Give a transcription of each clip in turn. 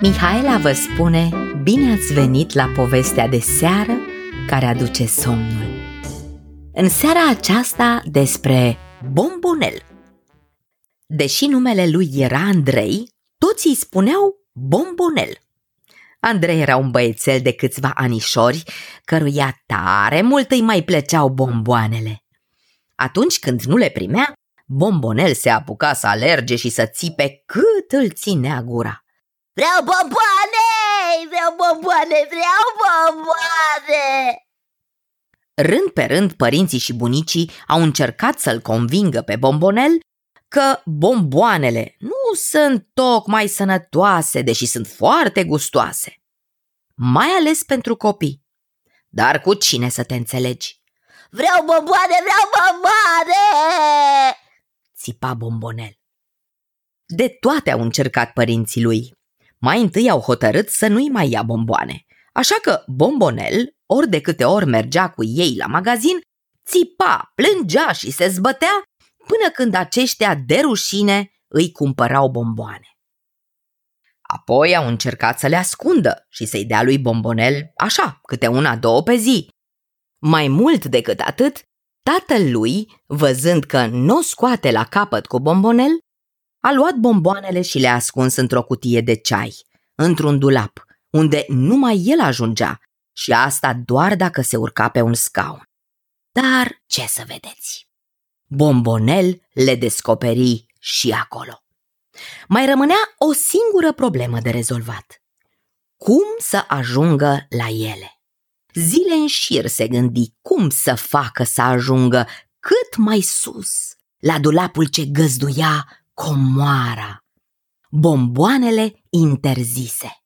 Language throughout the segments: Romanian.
Mihaela vă spune bine ați venit la povestea de seară care aduce somnul. În seara aceasta despre bombonel. Deși numele lui era Andrei, toți îi spuneau bombonel. Andrei era un băiețel de câțiva anișori, căruia tare mult îi mai plăceau bomboanele. Atunci când nu le primea, bombonel se apuca să alerge și să țipe cât îl ținea gura. Vreau bomboane! Vreau bomboane! Vreau bomboane! Rând pe rând, părinții și bunicii au încercat să-l convingă pe bombonel că bomboanele nu sunt tocmai sănătoase, deși sunt foarte gustoase. Mai ales pentru copii. Dar cu cine să te înțelegi? Vreau bomboane! Vreau bomboane! Țipa bombonel. De toate au încercat părinții lui, mai întâi au hotărât să nu-i mai ia bomboane. Așa că Bombonel, ori de câte ori mergea cu ei la magazin, țipa, plângea și se zbătea până când aceștia de rușine îi cumpărau bomboane. Apoi au încercat să le ascundă și să-i dea lui Bombonel așa, câte una, două pe zi. Mai mult decât atât, tatăl lui, văzând că nu o scoate la capăt cu Bombonel, a luat bomboanele și le-a ascuns într-o cutie de ceai, într-un dulap, unde numai el ajungea și asta doar dacă se urca pe un scaun. Dar ce să vedeți? Bombonel le descoperi și acolo. Mai rămânea o singură problemă de rezolvat. Cum să ajungă la ele? Zile în șir se gândi cum să facă să ajungă cât mai sus, la dulapul ce găzduia comoara, bomboanele interzise.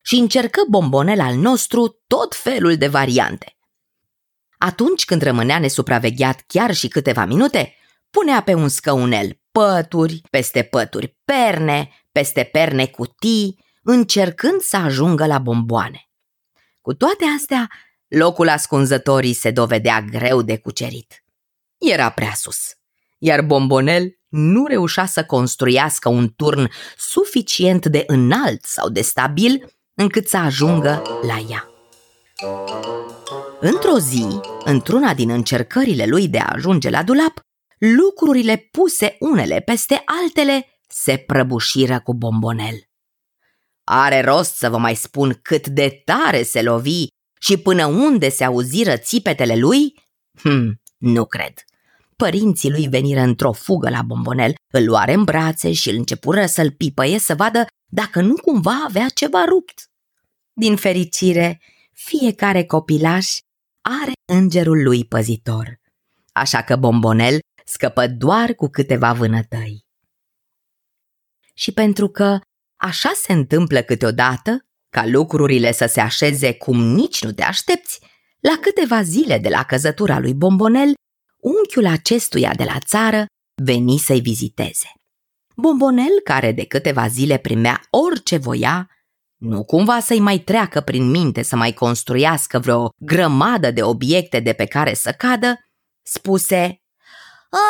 Și încercă bombonel al nostru tot felul de variante. Atunci când rămânea nesupravegheat chiar și câteva minute, punea pe un scăunel pături, peste pături perne, peste perne cutii, încercând să ajungă la bomboane. Cu toate astea, locul ascunzătorii se dovedea greu de cucerit. Era prea sus, iar bombonel nu reușea să construiască un turn suficient de înalt sau de stabil încât să ajungă la ea. Într-o zi, într-una din încercările lui de a ajunge la dulap, lucrurile puse unele peste altele se prăbușiră cu bombonel. Are rost să vă mai spun cât de tare se lovi și până unde se auziră țipetele lui? Hm, nu cred. Părinții lui veniră într-o fugă la bombonel, îl luare în brațe și îl începură să-l pipăie să vadă dacă nu cumva avea ceva rupt. Din fericire, fiecare copilaș are îngerul lui păzitor, așa că bombonel scăpă doar cu câteva vânătăi. Și pentru că așa se întâmplă câteodată, ca lucrurile să se așeze cum nici nu te aștepți, la câteva zile de la căzătura lui Bombonel, unchiul acestuia de la țară veni să-i viziteze. Bombonel, care de câteva zile primea orice voia, nu cumva să-i mai treacă prin minte să mai construiască vreo grămadă de obiecte de pe care să cadă, spuse O,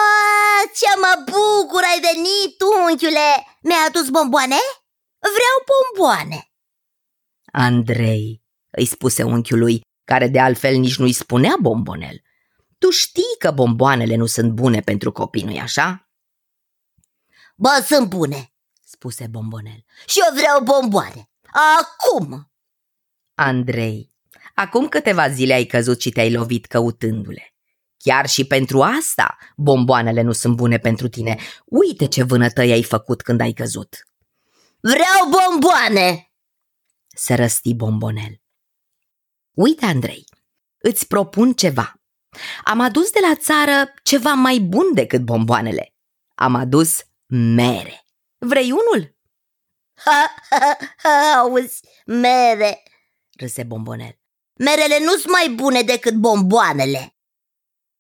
ce mă bucur ai venit, unchiule! Mi-ai adus bomboane? Vreau bomboane! Andrei, îi spuse unchiului, care de altfel nici nu-i spunea bombonel, tu știi că bomboanele nu sunt bune pentru copii, nu-i așa? Bă, sunt bune, spuse bombonel. Și eu vreau bomboane. Acum! Andrei, acum câteva zile ai căzut și te-ai lovit căutându-le. Chiar și pentru asta bomboanele nu sunt bune pentru tine. Uite ce vânătăi ai făcut când ai căzut. Vreau bomboane! Se răsti bombonel. Uite, Andrei, îți propun ceva. Am adus de la țară ceva mai bun decât bomboanele. Am adus mere. Vrei unul? Ha, ha, ha, auzi, mere, râse bombonel. Merele nu sunt mai bune decât bomboanele.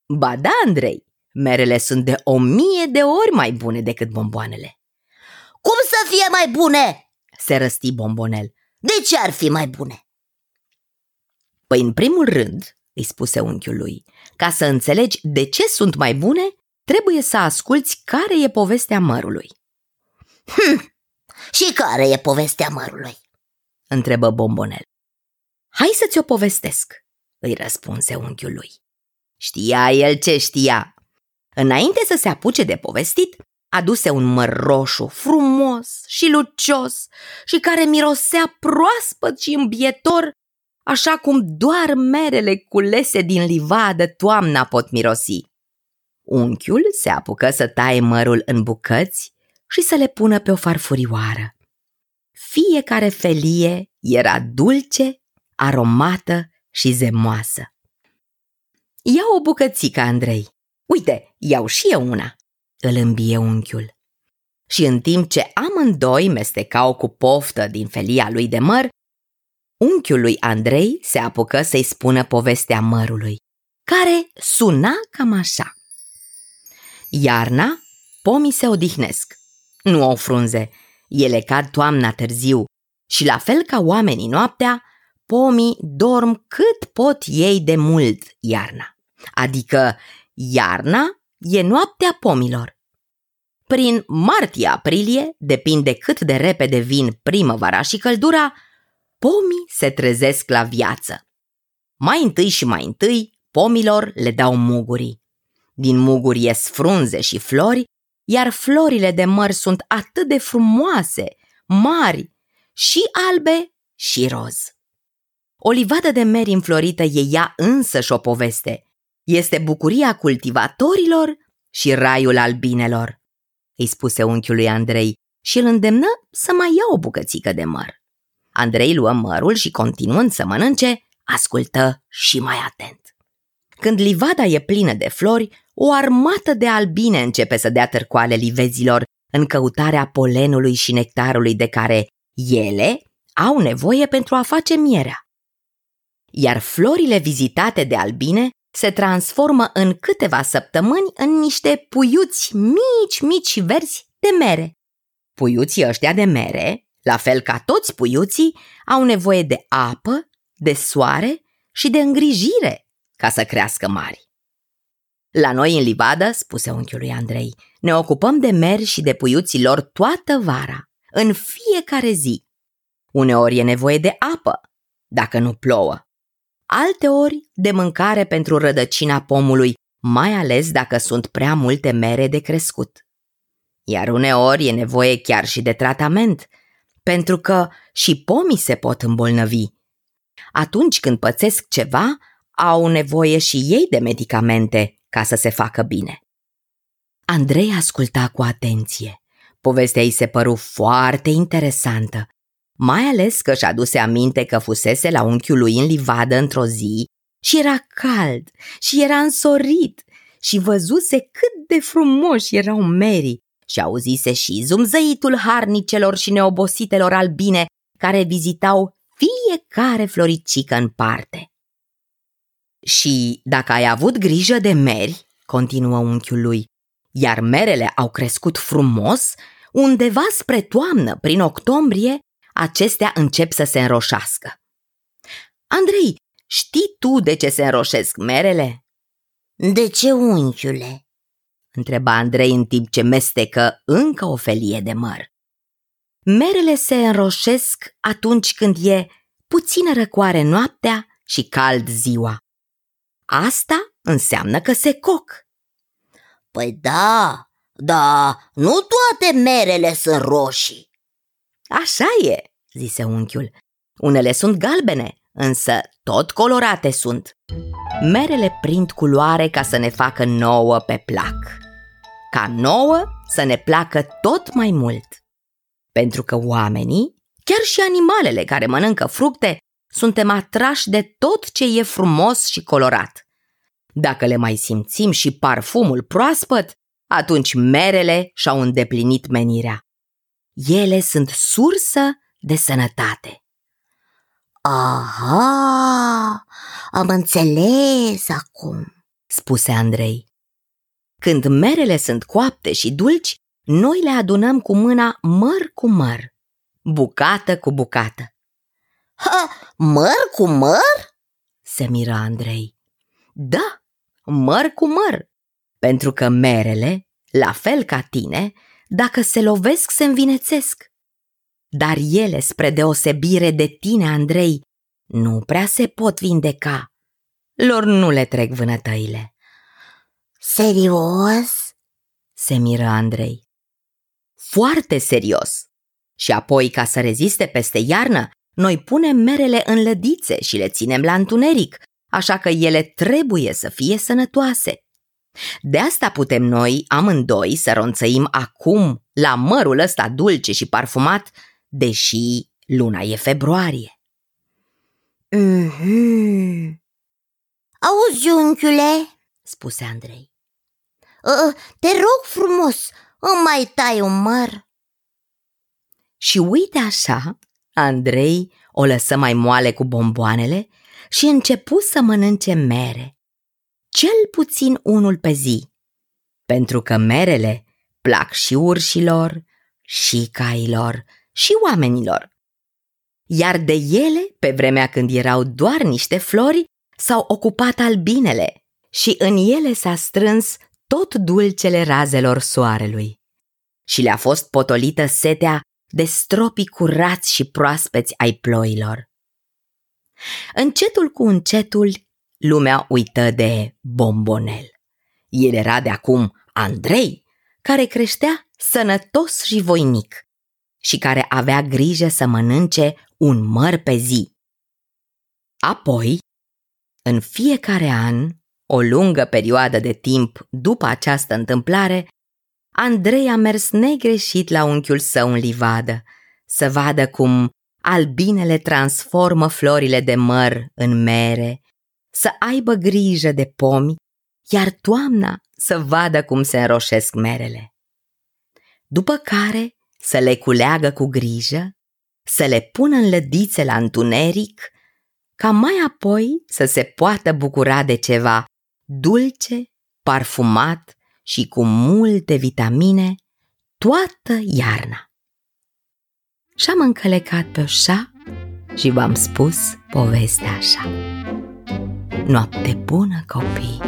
Ba da, Andrei, merele sunt de o mie de ori mai bune decât bomboanele. Cum să fie mai bune? Se răsti bombonel. De ce ar fi mai bune? Păi, în primul rând, îi spuse unchiul lui. Ca să înțelegi de ce sunt mai bune, trebuie să asculți care e povestea mărului. Hm, Și care e povestea mărului? întrebă Bombonel. Hai să ți-o povestesc, îi răspunse unchiul lui. Știa el ce știa. Înainte să se apuce de povestit, aduse un măr roșu, frumos și lucios și care mirosea proaspăt și îmbietor, așa cum doar merele culese din livadă toamna pot mirosi. Unchiul se apucă să taie mărul în bucăți și să le pună pe o farfurioară. Fiecare felie era dulce, aromată și zemoasă. Ia o bucățică, Andrei. Uite, iau și eu una, îl îmbie unchiul. Și în timp ce amândoi mestecau cu poftă din felia lui de măr, unchiul lui Andrei se apucă să-i spună povestea mărului, care suna cam așa. Iarna, pomii se odihnesc. Nu au frunze, ele cad toamna târziu și la fel ca oamenii noaptea, pomii dorm cât pot ei de mult iarna. Adică iarna e noaptea pomilor. Prin martie-aprilie, depinde cât de repede vin primăvara și căldura, pomii se trezesc la viață. Mai întâi și mai întâi, pomilor le dau mugurii. Din muguri ies frunze și flori, iar florile de măr sunt atât de frumoase, mari, și albe și roz. O livadă de meri înflorită e ea însă și o poveste. Este bucuria cultivatorilor și raiul albinelor, îi spuse unchiului Andrei și îl îndemnă să mai ia o bucățică de măr. Andrei luă mărul și, continuând să mănânce, ascultă și mai atent. Când livada e plină de flori, o armată de albine începe să dea târcoale livezilor în căutarea polenului și nectarului de care ele au nevoie pentru a face mierea. Iar florile vizitate de albine se transformă în câteva săptămâni în niște puiuți mici, mici verzi de mere. Puiuții ăștia de mere, la fel ca toți puiuții, au nevoie de apă, de soare și de îngrijire ca să crească mari. La noi în livadă, spuse unchiul lui Andrei, ne ocupăm de meri și de puiuții lor toată vara, în fiecare zi. Uneori e nevoie de apă, dacă nu plouă. Alteori de mâncare pentru rădăcina pomului, mai ales dacă sunt prea multe mere de crescut. Iar uneori e nevoie chiar și de tratament, pentru că și pomii se pot îmbolnăvi. Atunci când pățesc ceva, au nevoie și ei de medicamente ca să se facă bine. Andrei asculta cu atenție. Povestea îi se păru foarte interesantă, mai ales că și aduse aminte că fusese la unchiul lui în livadă într-o zi și era cald și era însorit și văzuse cât de frumoși erau merii și auzise și zumzăitul harnicelor și neobositelor albine care vizitau fiecare floricică în parte. Și dacă ai avut grijă de meri, continuă unchiul lui, iar merele au crescut frumos, undeva spre toamnă, prin octombrie, acestea încep să se înroșească. Andrei, știi tu de ce se înroșesc merele? De ce, unchiule? Întreba Andrei în timp ce mestecă încă o felie de măr. Merele se înroșesc atunci când e puțină răcoare noaptea și cald ziua. Asta înseamnă că se coc. Păi da, da, nu toate merele sunt roșii. Așa e, zise unchiul. Unele sunt galbene, însă tot colorate sunt. Merele prind culoare ca să ne facă nouă pe plac. Ca nouă să ne placă tot mai mult. Pentru că oamenii, chiar și animalele care mănâncă fructe, suntem atrași de tot ce e frumos și colorat. Dacă le mai simțim și parfumul proaspăt, atunci merele și-au îndeplinit menirea. Ele sunt sursă de sănătate. Aha, am înțeles acum, spuse Andrei. Când merele sunt coapte și dulci, noi le adunăm cu mâna măr cu măr, bucată cu bucată. Ha, măr cu măr? Se mira Andrei. Da, măr cu măr, pentru că merele, la fel ca tine, dacă se lovesc, se învinețesc. dar ele, spre deosebire de tine, Andrei, nu prea se pot vindeca. Lor nu le trec vânătăile. Serios? Se miră Andrei. Foarte serios. Și apoi, ca să reziste peste iarnă, noi punem merele în lădițe și le ținem la întuneric, așa că ele trebuie să fie sănătoase. De asta putem noi, amândoi, să ronțăim acum la mărul ăsta dulce și parfumat, deși luna e februarie. Mhm. Auzi, unchiule, spuse Andrei. Ă, te rog frumos, îmi mai tai un măr. Și uite așa, Andrei o lăsă mai moale cu bomboanele și începu să mănânce mere. Cel puțin unul pe zi, pentru că merele plac și urșilor, și cailor, și oamenilor. Iar de ele, pe vremea când erau doar niște flori, s-au ocupat albinele și în ele s-a strâns tot dulcele razelor soarelui. Și le-a fost potolită setea de stropii curați și proaspeți ai ploilor. Încetul cu încetul, lumea uită de bombonel. El era de acum Andrei, care creștea sănătos și voinic și care avea grijă să mănânce un măr pe zi. Apoi, în fiecare an, o lungă perioadă de timp după această întâmplare, Andrei a mers negreșit la unchiul său în livadă, să vadă cum albinele transformă florile de măr în mere, să aibă grijă de pomi, iar toamna să vadă cum se înroșesc merele. După care să le culeagă cu grijă, să le pună în lădițe la întuneric, ca mai apoi să se poată bucura de ceva dulce, parfumat și cu multe vitamine toată iarna. Și-am încălecat pe oșa și v-am spus povestea așa. Noapte bună, copii!